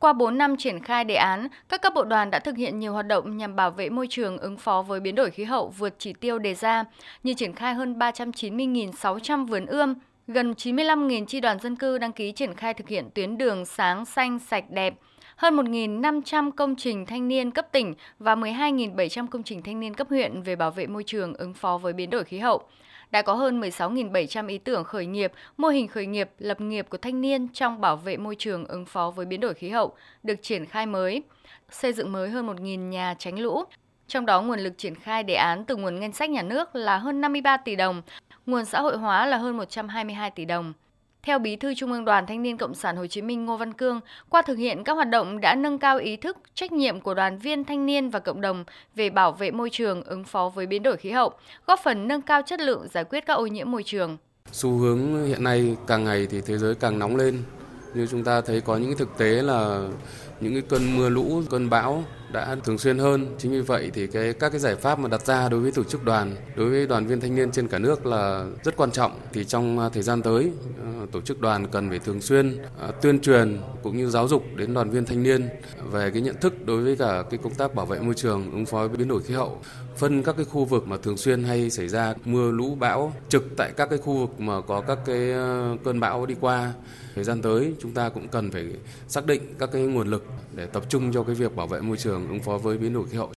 Qua 4 năm triển khai đề án, các cấp bộ đoàn đã thực hiện nhiều hoạt động nhằm bảo vệ môi trường ứng phó với biến đổi khí hậu vượt chỉ tiêu đề ra, như triển khai hơn 390.600 vườn ươm, gần 95.000 chi đoàn dân cư đăng ký triển khai thực hiện tuyến đường sáng xanh sạch đẹp, hơn 1.500 công trình thanh niên cấp tỉnh và 12.700 công trình thanh niên cấp huyện về bảo vệ môi trường ứng phó với biến đổi khí hậu. Đã có hơn 16.700 ý tưởng khởi nghiệp, mô hình khởi nghiệp, lập nghiệp của thanh niên trong bảo vệ môi trường ứng phó với biến đổi khí hậu được triển khai mới, xây dựng mới hơn 1.000 nhà tránh lũ, trong đó nguồn lực triển khai đề án từ nguồn ngân sách nhà nước là hơn 53 tỷ đồng, nguồn xã hội hóa là hơn 122 tỷ đồng. Theo Bí thư Trung ương Đoàn Thanh niên Cộng sản Hồ Chí Minh Ngô Văn Cương, qua thực hiện các hoạt động đã nâng cao ý thức, trách nhiệm của đoàn viên thanh niên và cộng đồng về bảo vệ môi trường, ứng phó với biến đổi khí hậu, góp phần nâng cao chất lượng giải quyết các ô nhiễm môi trường. Xu hướng hiện nay càng ngày thì thế giới càng nóng lên. Như chúng ta thấy có những thực tế là những cái cơn mưa lũ, cơn bão đã thường xuyên hơn. Chính vì vậy thì cái các cái giải pháp mà đặt ra đối với tổ chức đoàn, đối với đoàn viên thanh niên trên cả nước là rất quan trọng. Thì trong à, thời gian tới, ờ, tổ chức đoàn cần phải thường xuyên à, tuyên truyền cũng như giáo dục đến đoàn viên thanh niên về cái nhận thức đối với cả cái công tác bảo vệ môi trường, ứng phó với biến đổi khí hậu, phân các cái khu vực mà thường xuyên hay xảy ra mưa lũ bão trực tại các cái khu vực mà có các cái ờ, cơn bão đi qua. Thời gian tới chúng ta cũng cần phải xác định các cái nguồn lực để tập trung cho cái việc bảo vệ môi trường ứng phó với biến đổi khí hậu.